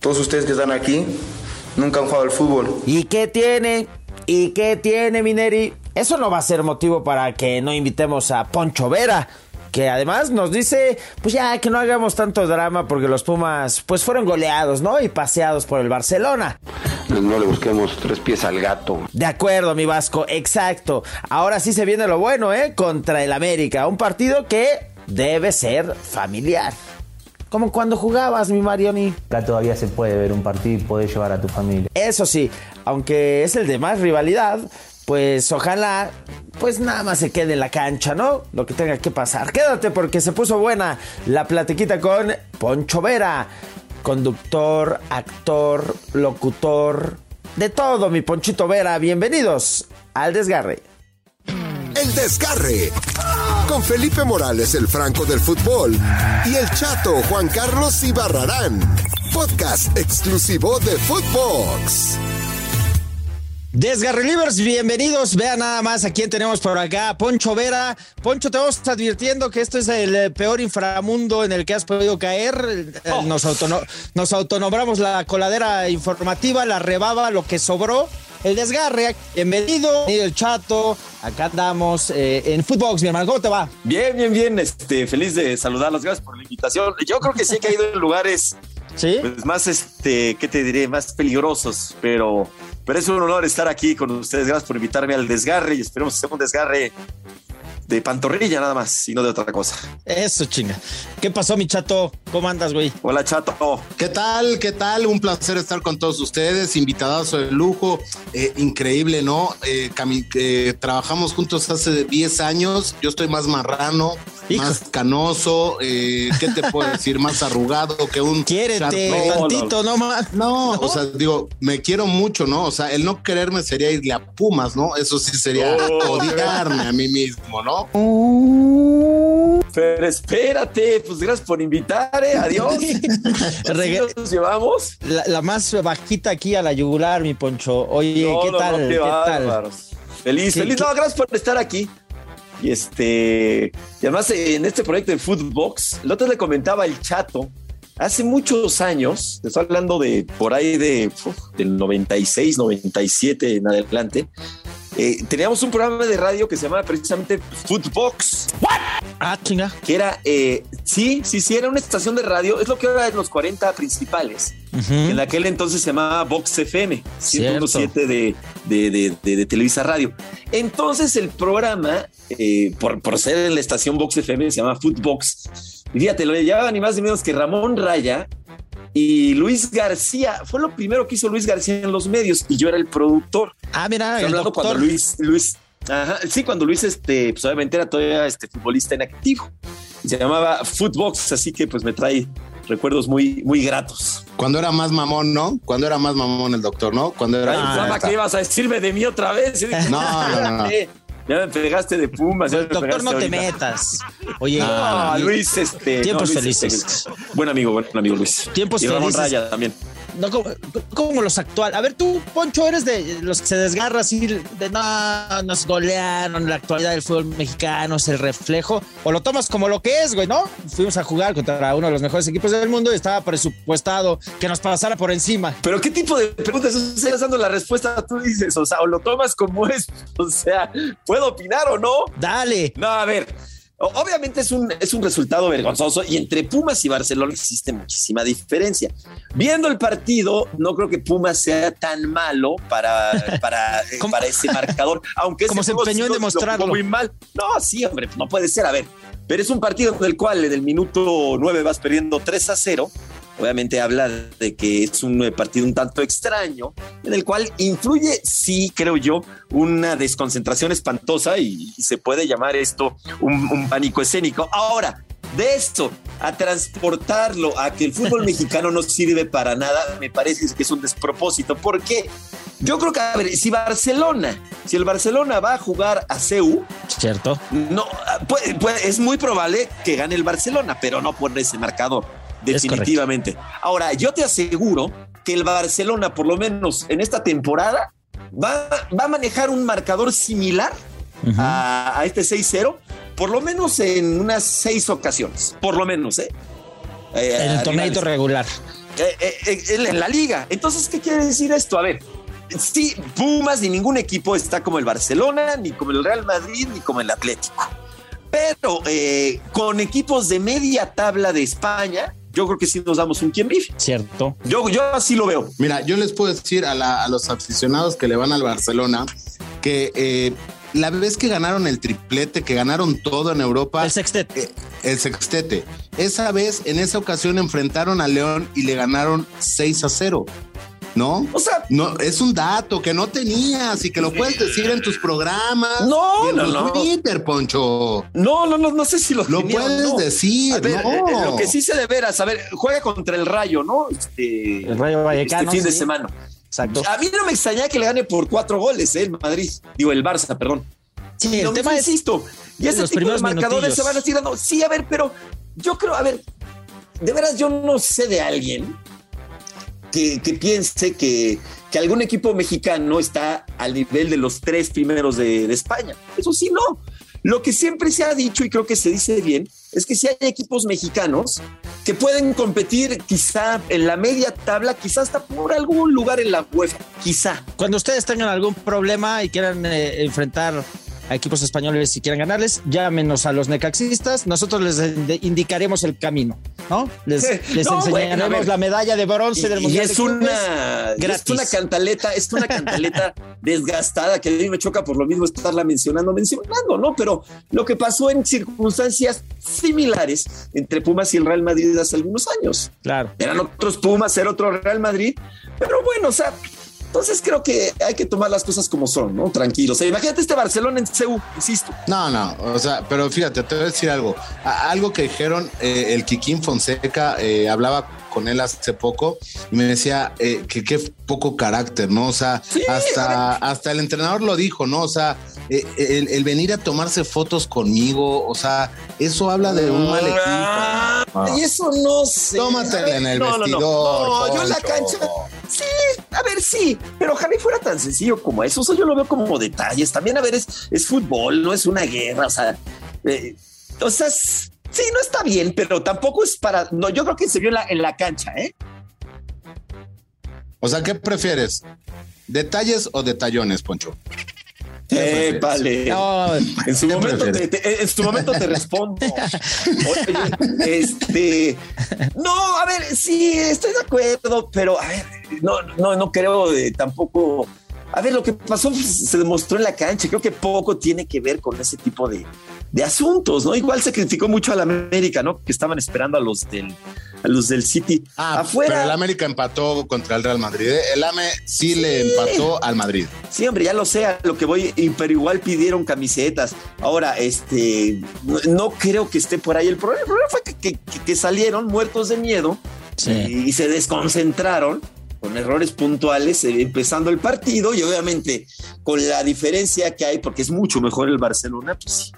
Todos ustedes que están aquí nunca han jugado al fútbol. ¿Y qué tiene? ¿Y qué tiene, Mineri? Eso no va a ser motivo para que no invitemos a Poncho Vera que además nos dice, pues ya que no hagamos tanto drama porque los Pumas pues fueron goleados, ¿no? Y paseados por el Barcelona. No le busquemos tres pies al gato. De acuerdo, mi Vasco, exacto. Ahora sí se viene lo bueno, ¿eh? Contra el América, un partido que debe ser familiar. Como cuando jugabas, mi Marioni. Acá todavía se puede ver un partido y puede llevar a tu familia. Eso sí, aunque es el de más rivalidad, pues ojalá, pues nada más se quede en la cancha, ¿no? Lo que tenga que pasar. Quédate porque se puso buena la platiquita con Poncho Vera, conductor, actor, locutor, de todo, mi Ponchito Vera. Bienvenidos al desgarre. El desgarre. Con Felipe Morales, el Franco del fútbol. Y el chato Juan Carlos Ibarrarán. Podcast exclusivo de Footbox. Desgarrelivers, bienvenidos. Vean nada más a quién tenemos por acá. Poncho Vera. Poncho, te vamos advirtiendo que esto es el eh, peor inframundo en el que has podido caer. Eh, oh. Nos, nos autonombramos la coladera informativa, la rebaba, lo que sobró. El desgarre, bienvenido, el chato, acá andamos eh, en Footbox, mi hermano, ¿cómo te va? Bien, bien, bien, este, feliz de saludarlos, gracias por la invitación. Yo creo que sí he caído en lugares ¿Sí? Pues más, este, ¿qué te diré? Más peligrosos, pero, pero es un honor estar aquí con ustedes. Gracias por invitarme al desgarre y esperemos que sea un desgarre de pantorrilla nada más y no de otra cosa. Eso, chinga. ¿Qué pasó, mi chato? ¿Cómo andas, güey? Hola, chato. ¿Qué tal? ¿Qué tal? Un placer estar con todos ustedes. Invitadazo de lujo. Eh, increíble, ¿no? Eh, eh, trabajamos juntos hace 10 años. Yo estoy más marrano más canoso, eh, ¿qué te puedo decir? Más arrugado que un. Quiérete tantito, no, más. No, o sea, digo, me quiero mucho, ¿no? O sea, el no quererme sería irle a Pumas, ¿no? Eso sí sería oh. odiarme a mí mismo, ¿no? Pero espérate, pues gracias por invitar, ¿eh? Adiós. nos llevamos? La, más bajita aquí a la yugular, mi poncho. Oye, ¿qué tal? ¿Qué tal? Feliz, feliz. No, gracias por estar aquí. Y este, además en este proyecto de Foodbox, el otro le comentaba el chato, hace muchos años, estoy hablando de por ahí de del 96, 97 en adelante, eh, teníamos un programa de radio que se llamaba precisamente Foodbox. Ah, chinga. Que era, eh, sí, sí, sí, era una estación de radio, es lo que era en los 40 principales. En aquel entonces se llamaba Vox FM, 107 de, de, de, de, Televisa Radio. Entonces el programa, eh, por, por ser en la estación Vox FM, se llama Foodbox. Y fíjate, lo llevaba ni más ni menos que Ramón Raya, y Luis García, fue lo primero que hizo Luis García en los medios y yo era el productor. Ah, mira, el doctor. cuando Luis, Luis, ajá, sí, cuando Luis, este, pues obviamente era todavía este futbolista en activo. Se llamaba Footbox, así que pues me trae recuerdos muy, muy gratos. Cuando era más mamón, ¿no? Cuando era más mamón el doctor, ¿no? Cuando era. Ah, ¿Qué ibas a decirme de mí otra vez? no, no, no. Ya me pegaste de Pumas. doctor, no te metas. Oye, no, Luis, este. Tiempos felices. Este, buen amigo, buen amigo Luis. Tiempos y Ramón Raya también no como, los actuales. A ver, tú, Poncho, eres de los que se desgarra así de no, nos golearon la actualidad del fútbol mexicano, es el reflejo, o lo tomas como lo que es, güey, ¿no? Fuimos a jugar contra uno de los mejores equipos del mundo y estaba presupuestado que nos pasara por encima. Pero ¿qué tipo de preguntas estás dando la respuesta? Tú dices, o sea, o lo tomas como es, o sea, ¿puedo opinar o no? Dale. No, a ver. Obviamente es un, es un resultado vergonzoso y entre Pumas y Barcelona existe muchísima diferencia. Viendo el partido, no creo que Pumas sea tan malo para, para, eh, para ese marcador, aunque como se empeñó en demostrarlo. Muy mal. No, sí, hombre, no puede ser. A ver, pero es un partido en el cual en el minuto 9 vas perdiendo 3 a 0 obviamente habla de que es un eh, partido un tanto extraño, en el cual influye, sí, creo yo, una desconcentración espantosa y, se puede llamar esto un, pánico escénico. Ahora, de eso a transportarlo a que el fútbol mexicano no sirve para nada, me parece que es un despropósito. ¿Por qué? Yo creo que, a ver, si Barcelona, si el Barcelona va a jugar a CEU, cierto, no, es muy probable que gane el Barcelona, pero no por ese marcador definitivamente. Ahora, yo te aseguro que el Barcelona, por lo menos en esta temporada, va, va a manejar un marcador similar a, este 6-0, por lo menos en unas seis ocasiones, por lo menos, ¿eh? Eh, en el torneo regular. Eh, eh, en la liga. Entonces, ¿qué quiere decir esto? A ver, sí, Pumas ni ningún equipo está como el Barcelona, ni como el Real Madrid, ni como el Atlético. Pero con equipos de media tabla de España, yo creo que sí nos damos un quien vive. Cierto. Yo, yo así lo veo. Mira, yo les puedo decir a, los aficionados que le van al Barcelona que eh, la vez que ganaron el triplete, que ganaron todo en Europa. El sextete. Eh, el sextete. Esa vez, en esa ocasión, enfrentaron a León y le ganaron 6 a 0. ¿No? O sea, no, es un dato que no tenías y que lo puedes decir en tus programas. No, en no, no. Twitter, Poncho. No, no, no, no sé si lo, lo puedes decir. A ver, eh, lo que sí se de veras, a ver, juega contra el Rayo, ¿no? Este, el Rayo Vallecano. Este fin de semana. Exacto. A mí no me extraña que le gane por cuatro goles, ¿eh? El Madrid, digo, el Barça, perdón. Sí, el tema es, insisto, y ese tipo de marcadores se van a decir, sí, a ver, pero yo creo, a ver, de veras yo no sé de alguien que, piense que, que, algún equipo mexicano está al nivel de los tres primeros de, España. Eso sí, no. Lo que siempre se ha dicho y creo que se dice bien es que si hay equipos mexicanos que pueden competir quizá en la media tabla, quizá hasta por algún lugar en la UEFA, quizá. Cuando ustedes tengan algún problema y quieran eh, enfrentar a equipos españoles si quieren ganarles, llámenos a los necaxistas, nosotros les indicaremos el camino, ¿no? Les, enseñaremos la medalla de bronce del Mundial. Y es una, es una cantaleta, es una cantaleta desgastada que a mí me choca por lo mismo estarla mencionando, mencionando, ¿no? Pero lo que pasó en circunstancias similares entre Pumas y el Real Madrid hace algunos años. Claro. Eran otros Pumas, era otro Real Madrid, pero bueno, o sea, entonces creo que hay que tomar las cosas como son, ¿no? Tranquilos. O sea, imagínate este Barcelona en CEU, insisto. No, no, o sea, pero fíjate, te voy a decir algo. algo que dijeron, eh, el Kikín Fonseca eh, hablaba con él hace poco y me decía eh, que qué poco carácter, ¿no? O sea, hasta, hasta el entrenador lo dijo, ¿no? O sea, el, venir a tomarse fotos conmigo, o sea, eso habla de un mal equipo. Ah, y eso no sé. Tómatela en el vestidor. No, yo en la cancha Sí, a ver, sí, pero ojalá fuera tan sencillo como eso. O sea, yo lo veo como detalles. También, a ver, es, es fútbol, no es una guerra. O sea, eh, o sea, sí, no está bien, pero tampoco es para. No, yo creo que se vio en la, en la cancha, ¿eh? O sea, ¿qué prefieres? ¿Detalles o detallones, Poncho? Eh, vale. en, su momento te, en su momento te respondo. este, no, a ver, sí, estoy de acuerdo, pero a ver, no, no, no creo de, tampoco. A ver, lo que pasó pues, se demostró en la cancha. Creo que poco tiene que ver con ese tipo de, de asuntos, ¿no? Igual se criticó mucho a la América, ¿no? Que estaban esperando a los del a los del City ah, afuera. Pero el América empató contra el Real Madrid. ¿eh? El AME sí, le empató al Madrid. Sí, hombre, ya lo sé, lo que voy, pero igual pidieron camisetas. Ahora, este, no, creo que esté por ahí el problema. El problema fue que, que, salieron muertos de miedo y, se desconcentraron con errores puntuales eh, empezando el partido y obviamente con la diferencia que hay, porque es mucho mejor el Barcelona, pues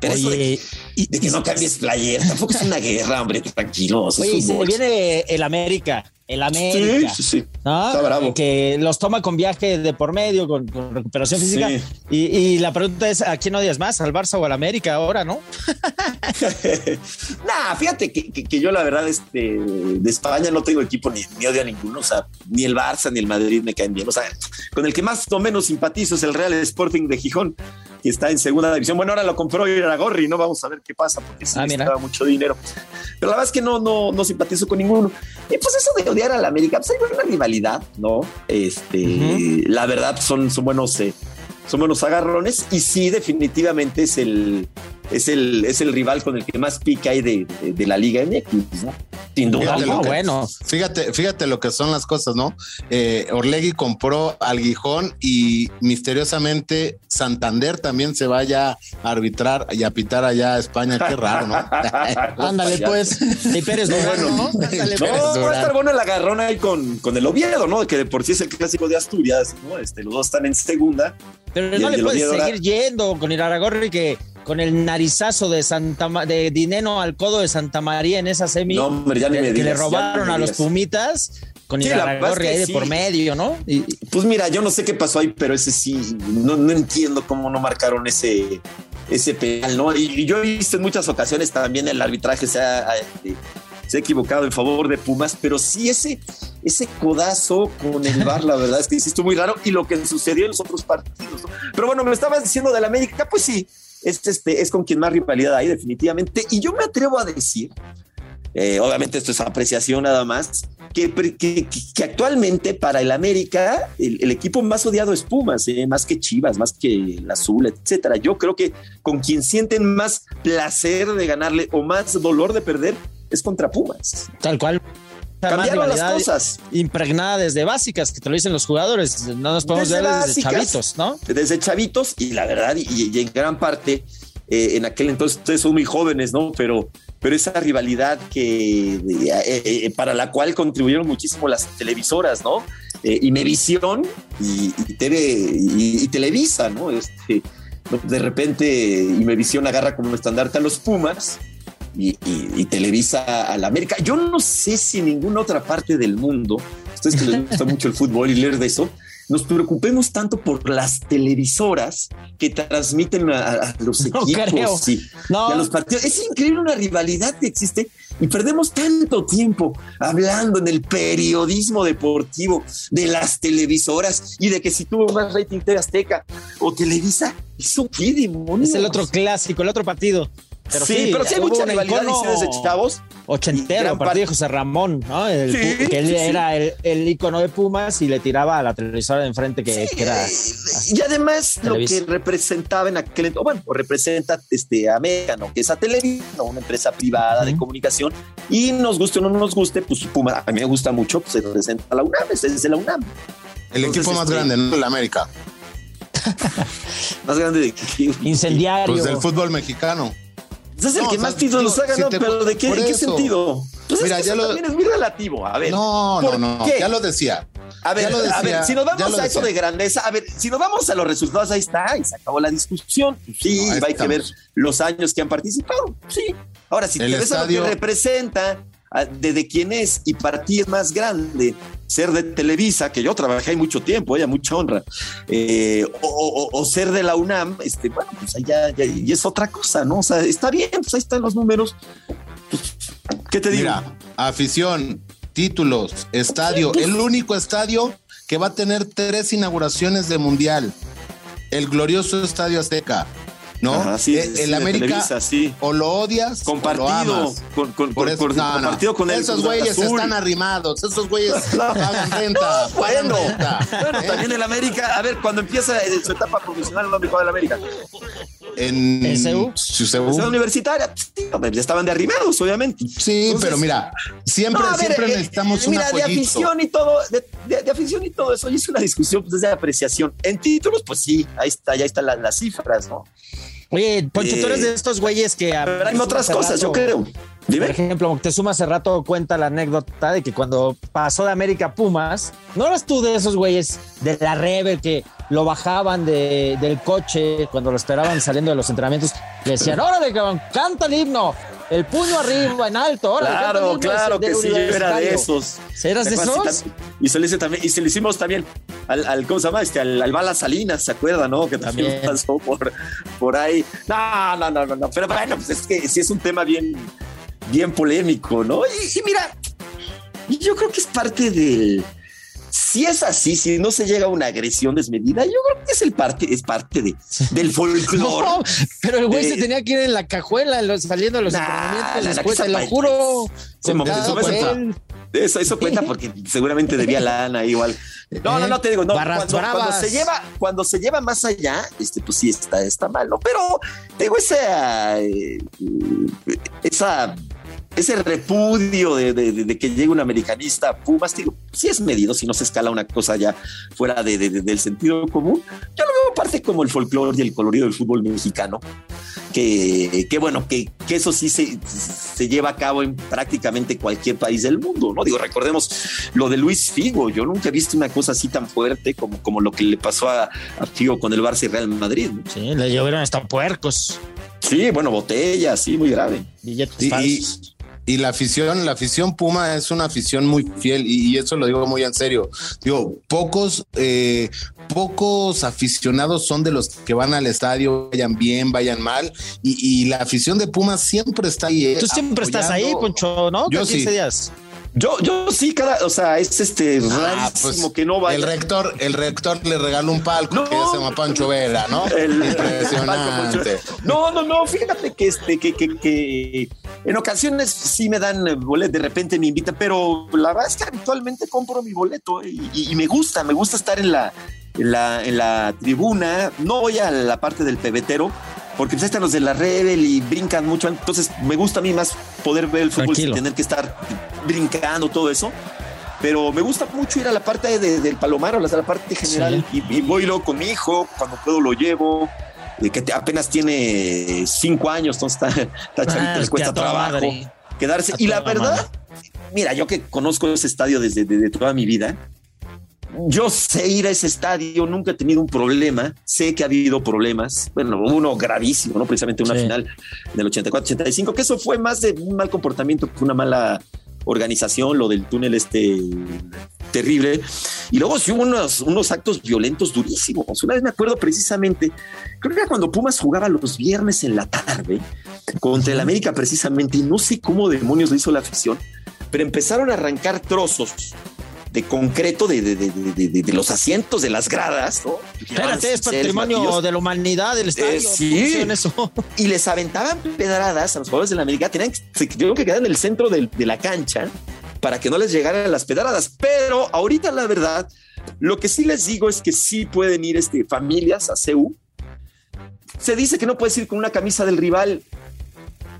sí Oye, y, de que no cambies player, tampoco es una guerra, hombre, tranquilos. Oye, se viene el América, el América. Sí, sí, sí. Está bravo. Que los toma con viaje de por medio, con, recuperación física. Y, la pregunta es: ¿a quién odias más? ¿Al Barça o al América ahora, no? nah, fíjate que, yo, la verdad, este, de España no tengo equipo ni, ni odio a ninguno. O sea, ni el Barça ni el Madrid me caen bien. O sea, con el que más o menos simpatizo es el Real Sporting de Gijón que está en segunda división. Bueno, ahora lo compró Gorri, ¿no? Vamos a ver qué pasa, porque sí ah, mucho dinero. Pero la verdad es que no, no, no simpatizo con ninguno. Y pues eso de odiar a la América, pues hay una rivalidad, ¿no? Este, la verdad son, son buenos, eh, son buenos agarrones y sí, definitivamente es el, es el, es el rival con el que más pica hay de, de, la Liga MX, ¿no? Sin duda. Fíjate, bueno. Fíjate, fíjate lo que son las cosas, ¿no? Eh, Orlegui compró al Gijón y misteriosamente Santander también se vaya a arbitrar y a pitar allá a España. Qué raro, ¿no? Ándale, pues. Y Pérez no, bueno, ¿no? Ándale, no, va a estar bueno el agarrón ahí con, con el Oviedo, ¿no? Que de por sí es el clásico de Asturias, ¿no? Este, los dos están en segunda. Pero no le puedes seguir yendo con Iraragorri que con el narizazo de Santa de Dineno al codo de Santa María en esa semi que, le robaron a los Pumitas con sí, Iraragorri ahí de por medio, ¿no? Y, pues mira, yo no sé qué pasó ahí, pero ese sí, no, no entiendo cómo no marcaron ese, ese penal, ¿no? Y, yo he visto en muchas ocasiones también el arbitraje se ha, se ha equivocado en favor de Pumas, pero sí ese, ese codazo con el bar, la verdad es que sí estuvo muy raro y lo que sucedió en los otros partidos. ¿no? Pero bueno, me estabas diciendo del América, pues sí, es, este, es con quien más rivalidad hay definitivamente. Y yo me atrevo a decir, eh, obviamente esto es apreciación nada más, que, actualmente para el América el, el, equipo más odiado es Pumas, eh, más que Chivas, más que el Azul, etcétera. Yo creo que con quien sienten más placer de ganarle o más dolor de perder es contra Pumas. Tal cual. Cambiaron las cosas. Impregnada desde básicas, que te lo dicen los jugadores. No nos podemos desde ver desde básicas, chavitos, ¿no? Desde chavitos y la verdad, y, y en gran parte, eh, en aquel entonces ustedes son muy jóvenes, ¿no? Pero, pero esa rivalidad que eh, eh, para la cual contribuyeron muchísimo las televisoras, ¿no? Eh, Imevisión y, y, TV, y, y, Televisa, ¿no? Este, de repente Imevisión agarra como estandarte a los Pumas y, y, y, Televisa a la América. Yo no sé si en ninguna otra parte del mundo, ustedes que les gusta mucho el fútbol y leer de eso, nos preocupemos tanto por las televisoras que transmiten a, a los No equipos y, No. y a los partidos. Es increíble una rivalidad que existe y perdemos tanto tiempo hablando en el periodismo deportivo de las televisoras y de que si tuvo más rating TV Azteca o Televisa, ¿eso qué demonios? Es el otro clásico, el otro partido. Pero sí, sí, pero sí hay mucha rivalidad desde chavos. Ochentero, partido parte- de José Ramón, ¿no? El- Sí, que él sí, era el, el icono de Pumas y le tiraba a la televisora de enfrente que, que era. y además lo que representaba en aquel entonces, bueno, representa este América, ¿no? Que es a Televisa, una empresa privada de comunicación y nos guste o no nos guste, pues Puma, a mí me gusta mucho, pues se representa a la UNAM, es desde la UNAM, El Entonces, equipo más este- grande, ¿no? El América. más grande de Incendiario. Pues del fútbol mexicano. Pues es el No, que o sea, más títulos digo, ha ganado, si te- pero ¿de qué, por ¿en qué eso. sentido? Pues Mira, es que ya eso lo- también es muy relativo. A ver, No, no, ¿por no. qué? Ya lo decía. A ver, a ver, si nos vamos a eso de grandeza, a ver, si nos vamos a los resultados, ahí está, y se acabó la discusión. Sí, Ahí hay que ver los años que han participado. Sí. Ahora, si El te ves a lo que representa, a- de, de quién es, y para ti es más grande ser de Televisa, que yo trabajé mucho tiempo, oye, mucha honra, eh, o, o- o ser de la UNAM, este, bueno, pues ya- y es otra cosa, ¿no? O sea, está bien, pues ahí están los números. Pues, ¿Qué te digo? Mira, afición, títulos, estadio, el único estadio que va a tener tres inauguraciones de mundial. El glorioso Estadio Azteca. ¿No? Ajá, sí, Eh, sí, el América Televisa, sí. o lo odias o lo Compartido amas. con, con, Por con- eso, con- no, no. compartido con el Esos güeyes están arrimados, esos güeyes pagan renta, pagan Bueno, renta. bueno, ¿Eh? también el América, a ver, cuando empieza su etapa profesional, ¿dónde juega el América? En ¿SU? CU. Ciudad universitaria, ya estaban de arrimados, obviamente. Sí, Entonces- pero mira, siempre, No, ver, siempre eh, necesitamos un mira, de afición y todo, de, de- de afición y todo eso, y es una discusión pues, de apreciación. En títulos, pues sí, ahí está, ya están las, las cifras, ¿no? Oye, Poncho, tú eres Eh, de estos güeyes que. Pero hay otras cosas, yo rato- Por ejemplo, Moctezuma hace rato cuenta la anécdota de que cuando pasó de América Pumas, ¿no eras tú de esos güeyes de la Rebel que lo bajaban de- del coche cuando lo esperaban saliendo de los entrenamientos? Le decían, órale, cabrón, canta el himno, el puño arriba, en alto, órale, canta el Claro, himno claro que sí, yo era de universitario". esos. ¿Eras de esos? Y se le hizo también, y se le hicimos también al, al ¿cómo se llama? Este, al, al Bala Salinas, ¿se acuerda, no? Que también, También. pasó por, por ahí. No, no, no, no, no. Pero bueno, pues es que sí es un tema bien, bien polémico, ¿no? Y, y mira, yo creo que es parte del. Si es así, si no se llega a una agresión desmedida, yo creo que es el parte, es parte de, del folclore. No, pero el güey Eh, se tenía que ir en la cajuela los- saliendo los Nah, entrenamientos nah, después, te lo juro. Se eso. Eso, cuenta porque seguramente debía lana igual. No, no, no te digo, no. Cuando, se lleva, cuando se lleva más allá, este, pues sí está, está mal, ¿no? Pero te digo, esa, eh, esa, ese repudio de, de- de- de que llegue un americanista a Pumas, digo, sí es medido, si no se escala una cosa ya fuera de- de- de- del sentido común. Yo lo veo parte como el folclore y el colorido del fútbol mexicano que, que bueno, que, que eso sí se, se lleva a cabo en prácticamente cualquier país del mundo, ¿no? Digo, recordemos lo de Luis Figo, yo nunca he visto una cosa así tan fuerte como, como lo que le pasó a, a Figo con el Barça y Real Madrid. ¿no? Sí, le llovieron hasta puercos, Sí, bueno, botella, sí, muy grave. billetes y- falsos. Y la afición, la afición Puma es una afición muy fiel y, eso lo digo muy en serio. Digo, pocos, eh, pocos aficionados son de los que van al estadio, vayan bien, vayan mal. Y, la afición de Puma siempre está ahí. Eh, Tú siempre estás ahí, Poncho, ¿no? Yo sí. días. Yo, yo sí, cada, o sea, es este ah, pues, que no vaya. El rector, el rector le regaló un palco no, que se llama Pancho Vela, ¿no? Impresionante. No, no, no, fíjate que este, que, que, que en ocasiones sí me dan boleto, de repente me invitan, pero la verdad es que habitualmente compro mi boleto y, me gusta, me gusta estar en la, en la, en la tribuna. No voy a la parte del pebetero, porque pues están los de la Rebel y brincan mucho. Entonces me gusta a mí más poder ver el fútbol sin tener que estar brincando todo eso. Pero me gusta mucho ir a la parte del Palomar, a la parte general. Y, voy luego con mi hijo, cuando puedo lo llevo. Que apenas tiene cinco años, entonces está, está ah, chavito, le cuesta trabajo quedarse. y la verdad, mira, yo que conozco ese estadio desde, desde toda mi vida, yo sé ir a ese estadio, nunca he tenido un problema, sé que ha habido problemas, bueno, uno gravísimo, ¿no? Precisamente una final del 84-85, que eso fue más de un mal comportamiento que una mala organización, lo del túnel este terrible. Y luego sí hubo unos, unos actos violentos durísimos. Una vez me acuerdo precisamente, creo que era cuando Pumas jugaba los viernes en la tarde contra el América precisamente, y no sé cómo demonios lo hizo la afición, pero empezaron a arrancar trozos de concreto de, de, los asientos, de las gradas. ¿no? Espérate, es patrimonio de la humanidad del estadio. sí. Y les aventaban pedradas a los jugadores de la América. Tenían, tuvieron que quedar en el centro de, la cancha para que no les llegaran las pedradas. Pero ahorita, la verdad, lo que sí les digo es que sí pueden ir este, familias a CEU. Se dice que no puedes ir con una camisa del rival.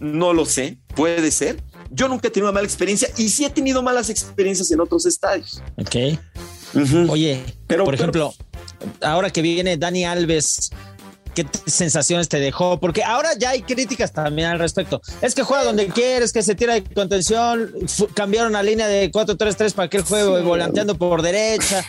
No lo sé, puede ser yo nunca he tenido una mala experiencia y sí he tenido malas experiencias en otros estadios. Ok. Oye, pero, por ejemplo, ahora que viene Dani Alves ¿Qué sensaciones te dejó? Porque ahora ya hay críticas también al respecto. Es que juega donde quieres, que se tira de contención. Cambiaron la línea de 4-3-3 para que él juegue volanteando por derecha.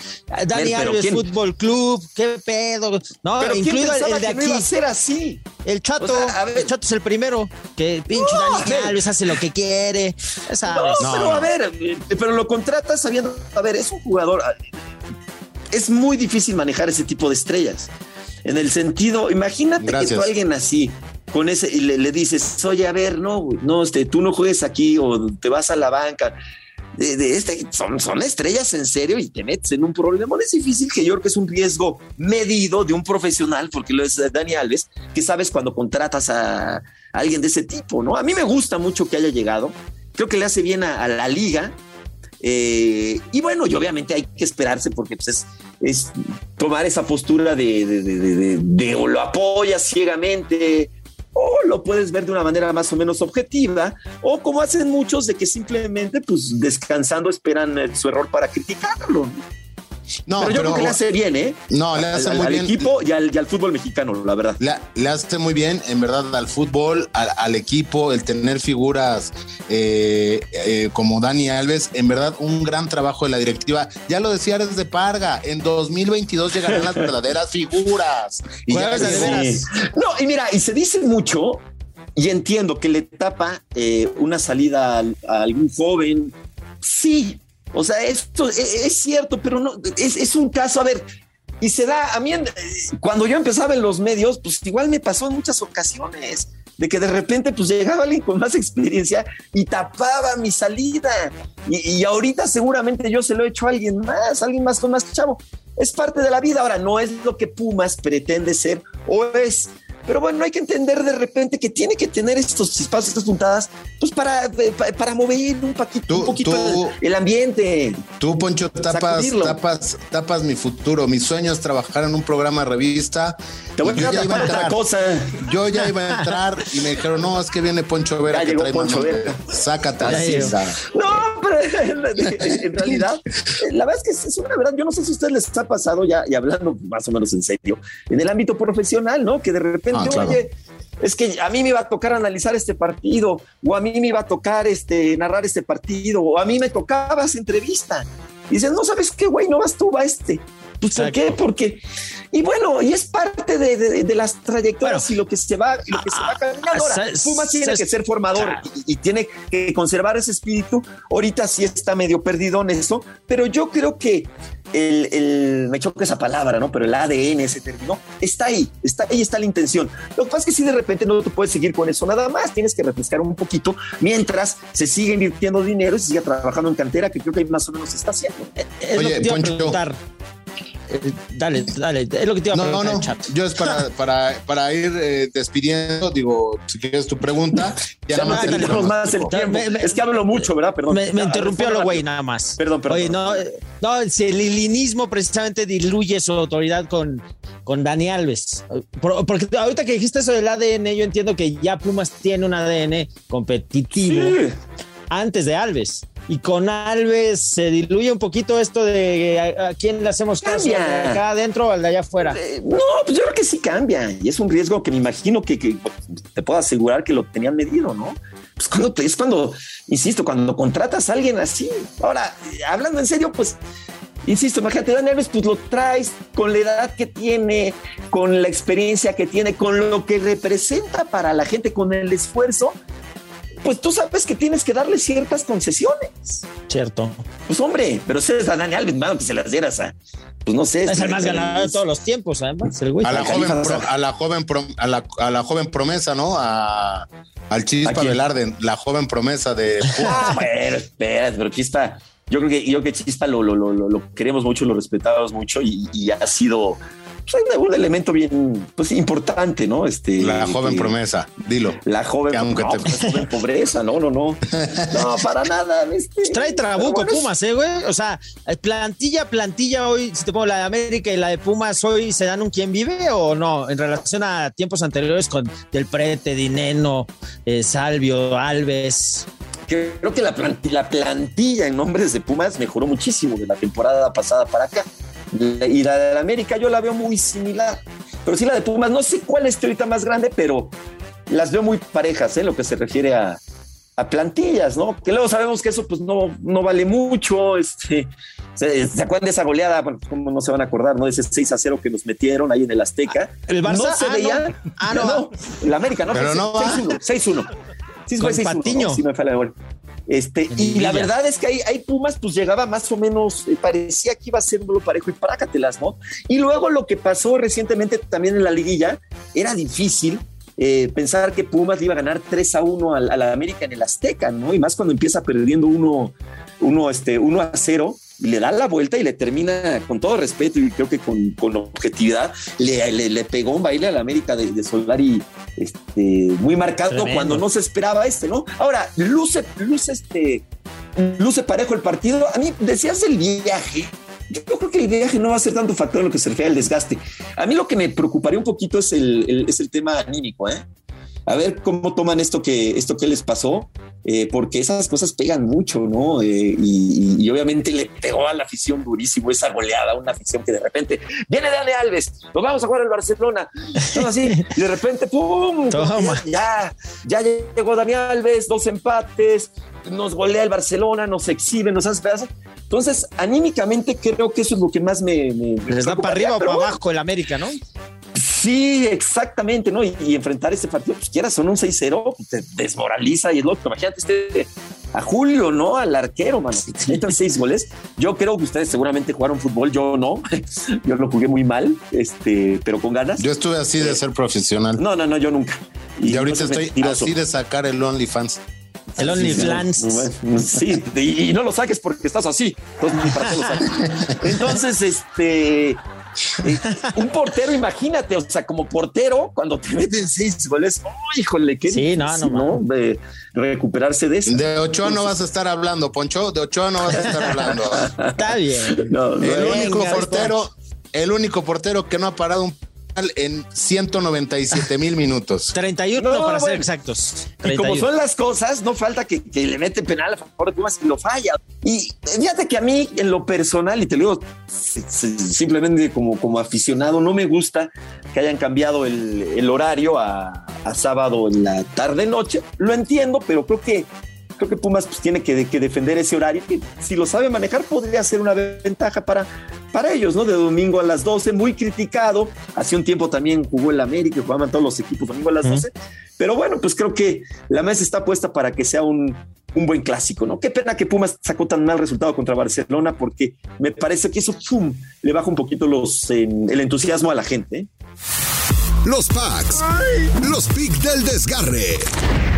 Dani Alves Fútbol Club, qué pedo. No, ¿Pero incluido el, de aquí. ser así. El Chato, el Chato es el primero que pinche Dani Alves hace lo que quiere. No, pero a ver, pero lo contratas sabiendo, a ver, es un jugador. Es muy difícil manejar ese tipo de estrellas en el sentido, imagínate que tú alguien así, con ese, y le, dices, oye, a ver, no, no, este, tú no juegues aquí o te vas a la banca. De, este, son, son estrellas en serio y te metes en un problema. No es difícil que yo creo que es un riesgo medido de un profesional, porque lo es Dani Alves, que sabes cuando contratas a, alguien de ese tipo, ¿no? A mí me gusta mucho que haya llegado. Creo que le hace bien a la liga eh, y bueno, y obviamente hay que esperarse porque pues, es, tomar esa postura de, o lo apoyas ciegamente o lo puedes ver de una manera más o menos objetiva, o como hacen muchos de que simplemente pues descansando esperan eh, su error para criticarlo. No, pero yo creo que le hace bien, ¿eh? No, le hace muy bien. Al equipo y al, fútbol mexicano, la verdad. Le, hace muy bien, en verdad, al fútbol, al, equipo, el tener figuras eh, eh, como Dani Alves, en verdad, un gran trabajo de la directiva. Ya lo decía desde Parga, en 2022 llegarán las verdaderas figuras. Y No, y mira, y se dice mucho, y entiendo que le tapa eh, una salida a algún joven. Sí, o sea, esto es, cierto, pero no, es, un caso, a ver, y se da, a mí, cuando yo empezaba en los medios, pues igual me pasó en muchas ocasiones, de que de repente pues llegaba alguien con más experiencia y tapaba mi salida. Y, y ahorita seguramente yo se lo he hecho a alguien más, alguien más con más chavo. Es parte de la vida. Ahora, no es lo que Pumas pretende ser o es pero bueno, hay que entender de repente que tiene que tener estos espacios, estas puntadas, pues para, eh, para mover un, poquito, un poquito el, ambiente. Tú, Poncho, tapas, tapas, tapas mi futuro. Mi sueño es trabajar en un programa revista. Te voy a yo ya iba a entrar. cosa. Yo ya iba a entrar y me dijeron, no, es que viene Poncho Vera. Ya que trae Poncho Vera. Sácate. No, pero en, realidad, la verdad es que es una verdad. Yo no sé si a ustedes les ha pasado ya, y hablando más o menos en serio, en el ámbito profesional, ¿no? Que de repente Ah, oye, es que a mí me iba a tocar analizar este partido, o a mí me iba a tocar este, narrar este partido, o a mí me tocaba esa entrevista. Y dices, no sabes qué, güey, no vas tú, va este. Pues, ¿por qué? Porque, y bueno, y es parte de, de, de las trayectorias y lo que se va, lo que se va caminando. Ahora, Pumas tiene que ser formador y, y, tiene que conservar ese espíritu. Ahorita sí está medio perdido en eso, pero yo creo que el, el, me choca esa palabra, ¿no? Pero el ADN, ese término, está ahí, está ahí está la intención. Lo que pasa es que si de repente no te puedes seguir con eso nada más, tienes que refrescar un poquito mientras se sigue invirtiendo dinero y se sigue trabajando en cantera, que creo que más o menos se está haciendo. Es Oye, Poncho. Dale, dale, es lo que te iba a no, no, no. Yo es para, para, para ir eh, despidiendo, digo, si quieres tu pregunta, ya, no tenemos más el tiempo. Me, me, es que hablo mucho, ¿verdad? Perdón. Me, me interrumpió lo güey, nada más. Perdón, perdón. Oye, no, no, si el ilinismo precisamente diluye su autoridad con, con Dani Alves. Porque ahorita que dijiste eso del ADN, yo entiendo que ya Pumas tiene un ADN competitivo sí. Antes de Alves y con Alves se diluye un poquito esto de a, a quién le hacemos caso, de acá adentro o al de allá afuera. Eh, no, pues yo creo que sí cambia y es un riesgo que me imagino que, que te puedo asegurar que lo tenían medido, ¿no? Pues cuando es cuando, insisto, cuando contratas a alguien así. Ahora, hablando en serio, pues insisto, imagínate, Dani Alves, pues lo traes con la edad que tiene, con la experiencia que tiene, con lo que representa para la gente, con el esfuerzo pues tú sabes que tienes que darle ciertas concesiones. Cierto. Pues hombre, pero si es a Dani Alves, mano, que se las dieras a, pues no sé. Es el más ganador de todos los tiempos, además, el güey. A la, joven, pro, a la joven, pro, a la, a la joven promesa, ¿no? A, al Chispa Velarde, la joven promesa de. ah, bueno, espérate, pero Chispa, yo creo que, yo que Chispa lo, lo, lo, lo queremos mucho, lo respetamos mucho y, y ha sido pues, un elemento bien pues, importante, ¿no? Este, la joven que, promesa, dilo. La joven, que aunque no, te... pues, joven pobreza, no, no, no. No, para nada. Este, Trae trabuco bueno, Pumas, ¿eh, güey? O sea, plantilla, plantilla hoy, si te pongo la de América y la de Pumas, hoy se dan un quién vive o no, en relación a tiempos anteriores con Del Prete, Dineno, eh, Salvio, Alves creo que la plantilla, la plantilla en nombres de Pumas mejoró muchísimo de la temporada pasada para acá. Y la de la América yo la veo muy similar. Pero sí la de Pumas, no sé cuál es ahorita más grande, pero las veo muy parejas, ¿eh? Lo que se refiere a, a plantillas, ¿no? Que luego sabemos que eso pues no, no vale mucho. Este, ¿se, ¿Se acuerdan de esa goleada? Bueno, ¿cómo no se van a acordar, no? De ese 6 a 0 que nos metieron ahí en el Azteca. ¿El Barça? No se ah, veía. No. Ah, no. no. La América, ¿no? Pero no 6-1. 6-1. Sí, Patiño. ¿no? Sí, me fue la gol. Este, y la verdad es que hay, hay, Pumas, pues llegaba más o menos, eh, parecía que iba a ser un duelo parejo y prácatelas, ¿no? Y luego lo que pasó recientemente también en la liguilla, era difícil eh, pensar que Pumas iba a ganar 3 a 1 a, a, la América en el Azteca, ¿no? Y más cuando empieza perdiendo 1 uno, este, uno a 0 y le da la vuelta y le termina con todo respeto y creo que con, con objetividad le, le, le, pegó un baile a la América de, de Solari este, muy marcado Tremendo. cuando no se esperaba este, ¿no? Ahora, luce, luce este, luce parejo el partido. A mí decías el viaje. Yo creo que el viaje no va a ser tanto factor en lo que se refiere al desgaste. A mí lo que me preocuparía un poquito es el, el es el tema anímico, ¿eh? A ver cómo toman esto que, esto que les pasó, eh, porque esas cosas pegan mucho, ¿no? Eh, y, y, obviamente le pegó a la afición durísimo esa goleada, una afición que de repente viene Dani Alves, nos vamos a jugar al Barcelona, todo así, y de repente, ¡pum! Toma. Ya, ya llegó Dani Alves, dos empates, nos golea el Barcelona, nos exhibe, nos hace pedazos. Entonces, anímicamente creo que eso es lo que más me... me Les da para arriba o para abajo el América, ¿no? Sí, exactamente, ¿no? Y, y, enfrentar este partido, pues quieras, son un 6-0, te desmoraliza y es loco. Imagínate este, a Julio, ¿no? Al arquero, mano, que te metan seis goles. Yo creo que ustedes seguramente jugaron fútbol, yo no. Yo lo jugué muy mal, este, pero con ganas. Yo estuve así de ser profesional. No, no, no, yo nunca. Y, y ahorita estoy mentiroso. así de sacar el OnlyFans. El OnlyFans. Sí, y, y, no lo saques porque estás así. Entonces, ¿para qué lo saques? Entonces, este eh, un portero, imagínate, o sea, como portero, cuando te meten seis goles, oh, híjole, qué sí, difícil, no, no, ¿no? De recuperarse de eso. De Ochoa no vas a estar hablando, Poncho, de Ochoa no vas a estar hablando. Está bien. No, el venga, único portero, el único portero que no ha parado un en 197 mil minutos. 31 no, para bueno. ser exactos. 31. Y como son las cosas, no falta que, que, le mete penal a favor de Pumas y lo falla. Y fíjate que a mí, en lo personal, y te lo digo simplemente como, como aficionado, no me gusta que hayan cambiado el, el horario a, a sábado en la tarde-noche. Lo entiendo, pero creo que creo que Pumas pues, tiene que, que, defender ese horario que si lo sabe manejar podría ser una ventaja para, para ellos, ¿no? De domingo a las 12, muy criticado. Hace un tiempo también jugó el América, jugaban todos los equipos domingo a las 12. Pero bueno, pues creo que la mesa está puesta para que sea un, un buen clásico, ¿no? Qué pena que Pumas sacó tan mal resultado contra Barcelona, porque me parece que eso pum, le baja un poquito los, eh, el entusiasmo a la gente. ¿eh? Los packs, los picks del desgarre.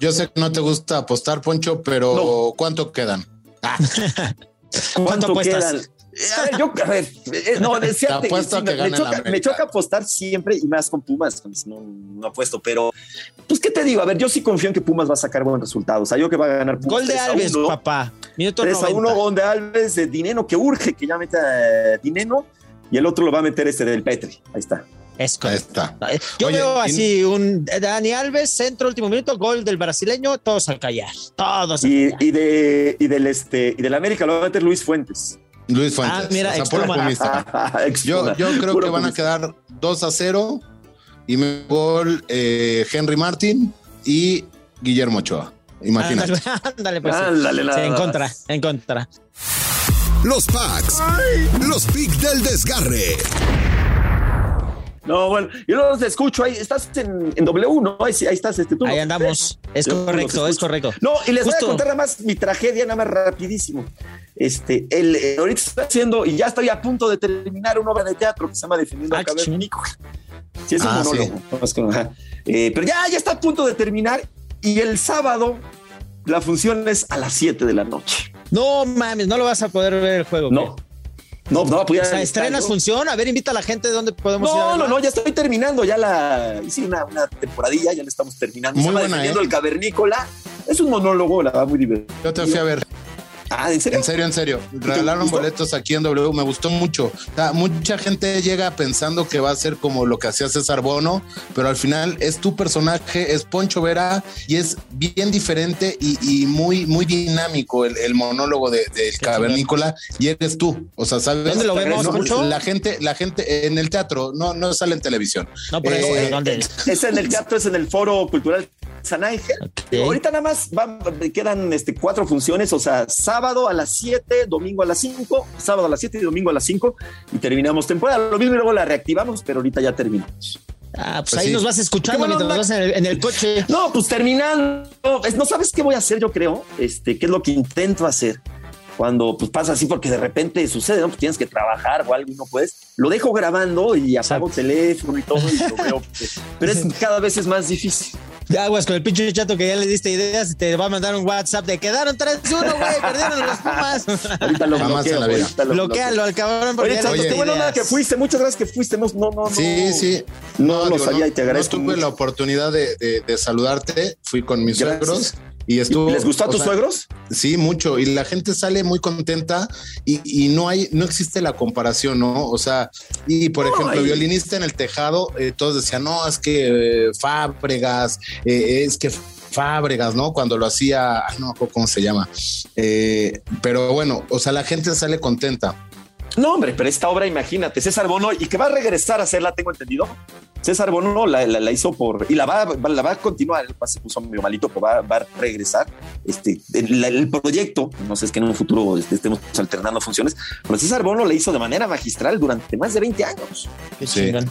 Yo sé que no te gusta apostar, Poncho, pero No. ¿cuánto quedan? Ah, ¿Cuánto apuestas? quedan? A ver, yo, a ver, eh, no, decía, que me, choca, América. me choca apostar siempre y más con Pumas, no, no apuesto, pero pues qué te digo, a ver, yo sí confío en que Pumas va a sacar buen resultado, o sea, yo que va a ganar Pumas Gol de 3 a Alves, 1. papá. Minuto 3 a 1, 90. gol de Alves, de Dineno, que urge que ya meta eh, Dineno, y el otro lo va a meter este del Petri, ahí está. Es ahí está. Yo Oye, veo y- así un Dani Alves, centro, último minuto, gol del brasileño, todos al callar. Todos al Y, callar. y de, y del este, y del América lo va a meter Luis Fuentes. Luis Fuentes. Ah, mira, o sea, Yo, yo creo Puro que van a quedar 2 a 0 y me gol eh, Henry Martin y Guillermo Ochoa. Imagínate. Ándale, ándale, pues. Ándale, Sí, en contra, en contra. Los packs, los picks del desgarre. No, bueno, yo los escucho ahí. Estás en, en W, ¿no? Ahí, sí, ahí estás, este tú. Ahí andamos. Es Yo correcto, es correcto. No, y les voy a contar nada más mi tragedia, nada más rapidísimo. Este, el, eh, ahorita estoy haciendo, y ya estoy a punto de terminar una obra de teatro que se llama Defendiendo Ah, a qué Cavernícola. Sí, es un Ah, monólogo. no, ajá. Eh, pero ya, ya está a punto de terminar. Y el sábado, la función es a las 7 de la noche. No mames, no lo vas a poder ver el juego. No. ¿qué? No, no va a poder. O sea, estrenas función. A ver, invita a la gente de dónde podemos ir. a No, no, no, ya estoy terminando ya la. Hice una, una temporadilla, ya la estamos terminando. Muy Se buena, Defendiendo ¿eh? el Cavernícola. Es un monólogo, la verdad, muy divertido. Yo te fui a ver. Ah, ¿en serio? En serio, en serio. Regalaron boletos aquí en W. Me gustó mucho. O sea, mucha gente llega pensando que va a ser como lo que hacía César Bono, pero al final es tu personaje, es Poncho Vera y es bien diferente y, y muy, muy dinámico el, el monólogo de, del cavernícola y eres tú. O sea, ¿sabes? ¿Dónde lo vemos, No, Poncho? La gente, la gente en el teatro, no, no sale en televisión. No, por eso, Eh, pero ¿dónde? Es en el teatro, es en el Foro Cultural San Ángel. Digo, ahorita nada más van- quedan este, cuatro funciones, o sea, sábado a las 7, domingo a las 5, sábado a las 7 y domingo a las 5 y terminamos temporada. Lo mismo y luego la reactivamos, pero ahorita ya terminamos. Ah, pues, Pues ahí sí. nos vas escuchando mientras vas en el, en el coche. No, pues terminando. es- No sabes qué voy a hacer, yo creo. Este, qué es lo que intento hacer cuando pues pasa así, porque de repente sucede, ¿no? Pues tienes que trabajar o algo y no puedes. Lo dejo grabando y apago el teléfono y todo y lo veo. Pero es cada vez es más difícil. De aguas con el pinche chato que ya le diste ideas y te va a mandar un WhatsApp de quedaron 3-1, güey, perdieron los Pumas. Ahorita lo Jamás bloqueo. en la vida. ahorita lo. Bloquealo al cabrón porque Oye, ya Chato, qué onda ideas. que fuiste. Muchas gracias que fuiste. No, no, no. Sí, sí. No, lo digo, sabía y te agradezco. No tuve mucho. la oportunidad de, de- de saludarte. Fui con mis Gracias. suegros y estuvo. ¿Les gustó a tus sea, suegros? Sí, mucho. Y la gente sale muy contenta y, y no hay, no existe la comparación, ¿no? O sea, y por No, ejemplo, hay- violinista en el tejado, eh, todos decían, no, es que eh, Fábregas, eh, es que Fábregas, ¿no? Cuando lo hacía, ay, no me acuerdo cómo se llama. Pero bueno, o sea, la gente sale contenta. No, hombre, pero esta obra, imagínate, César Bono, y que va a regresar a hacerla, tengo entendido. César Bono la, la- la hizo por, y la va, va- la va a continuar, se puso medio malito, pero va, va a regresar. Este, el, el proyecto, no sé, es que en un futuro este, estemos alternando funciones, pero César Bono la hizo de manera magistral durante más de 20 años. Qué Sí. chingón.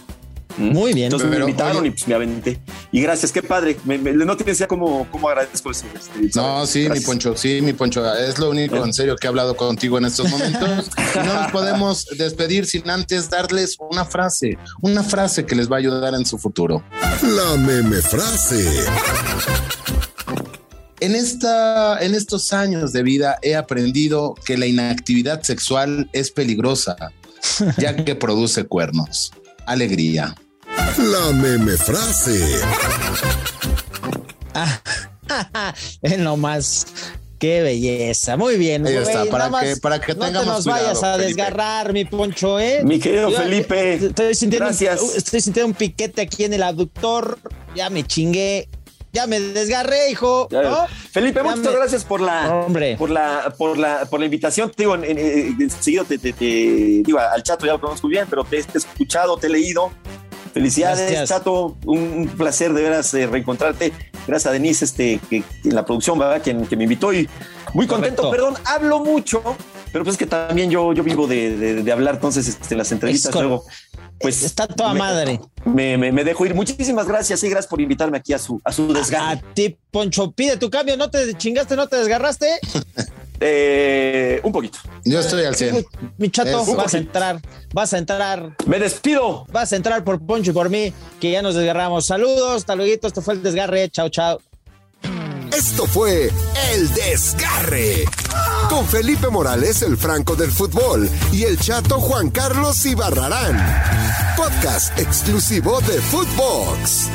Muy bien. Entonces Pero, me invitaron oye- y pues me aventé. Y gracias, qué padre. Me- me- no tienes idea cómo, cómo agradezco eso. este, No, sí, mi. Poncho, sí, mi Poncho. Es lo único Eh. en serio que he hablado contigo en estos momentos. Y no nos podemos despedir sin antes darles una frase, una frase que les va a ayudar en su futuro. La meme frase. En, esta, en estos años de vida he aprendido que la inactividad sexual es peligrosa, ya que produce cuernos. Alegría. La meme frase. En lo más. Qué belleza. Muy bien. Ahí está, para que- para que no te tengamos nos vayas a Felipe. desgarrar, mi poncho, ¿eh? Mi querido Yo- Felipe, Estoy sintiendo, gracias. Un, estoy sintiendo un piquete aquí en el abductor. Ya me chingué. Ya me desgarré, hijo. Felipe, Ya muchas me- gracias por la, Hombre. por la, por la, por la invitación. Te digo, en, en- en- seguido te, te- te- digo, al Chato ya lo conozco bien, pero te, te he escuchado, te he leído. Felicidades, Gracias. Chato. Un, placer de veras eh, reencontrarte. Gracias a Denise, este, que, en la producción, ¿verdad? Quien, que me invitó y muy contento. Correcto. Perdón, hablo mucho, pero pues que también yo, yo vivo de, de, hablar entonces este, las entrevistas luego. Pues está toda madre. Me, me, dejo ir. Muchísimas gracias y gracias por invitarme aquí a su, a su. A ti, Poncho, pide tu cambio. ¿No te chingaste, no te desgarraste? Eh, un poquito. Yo estoy al 100. Mi chato, vas a entrar, vas a entrar. Me despido. Vas a entrar por Poncho y por mí, que ya nos desgarramos. Saludos, hasta luego. Esto fue el desgarre. Chao, chao. Esto fue El Desgarre. Con Felipe Morales, el Franco del Fútbol, y el chato Juan Carlos Ibarrarán. Podcast exclusivo de Footbox.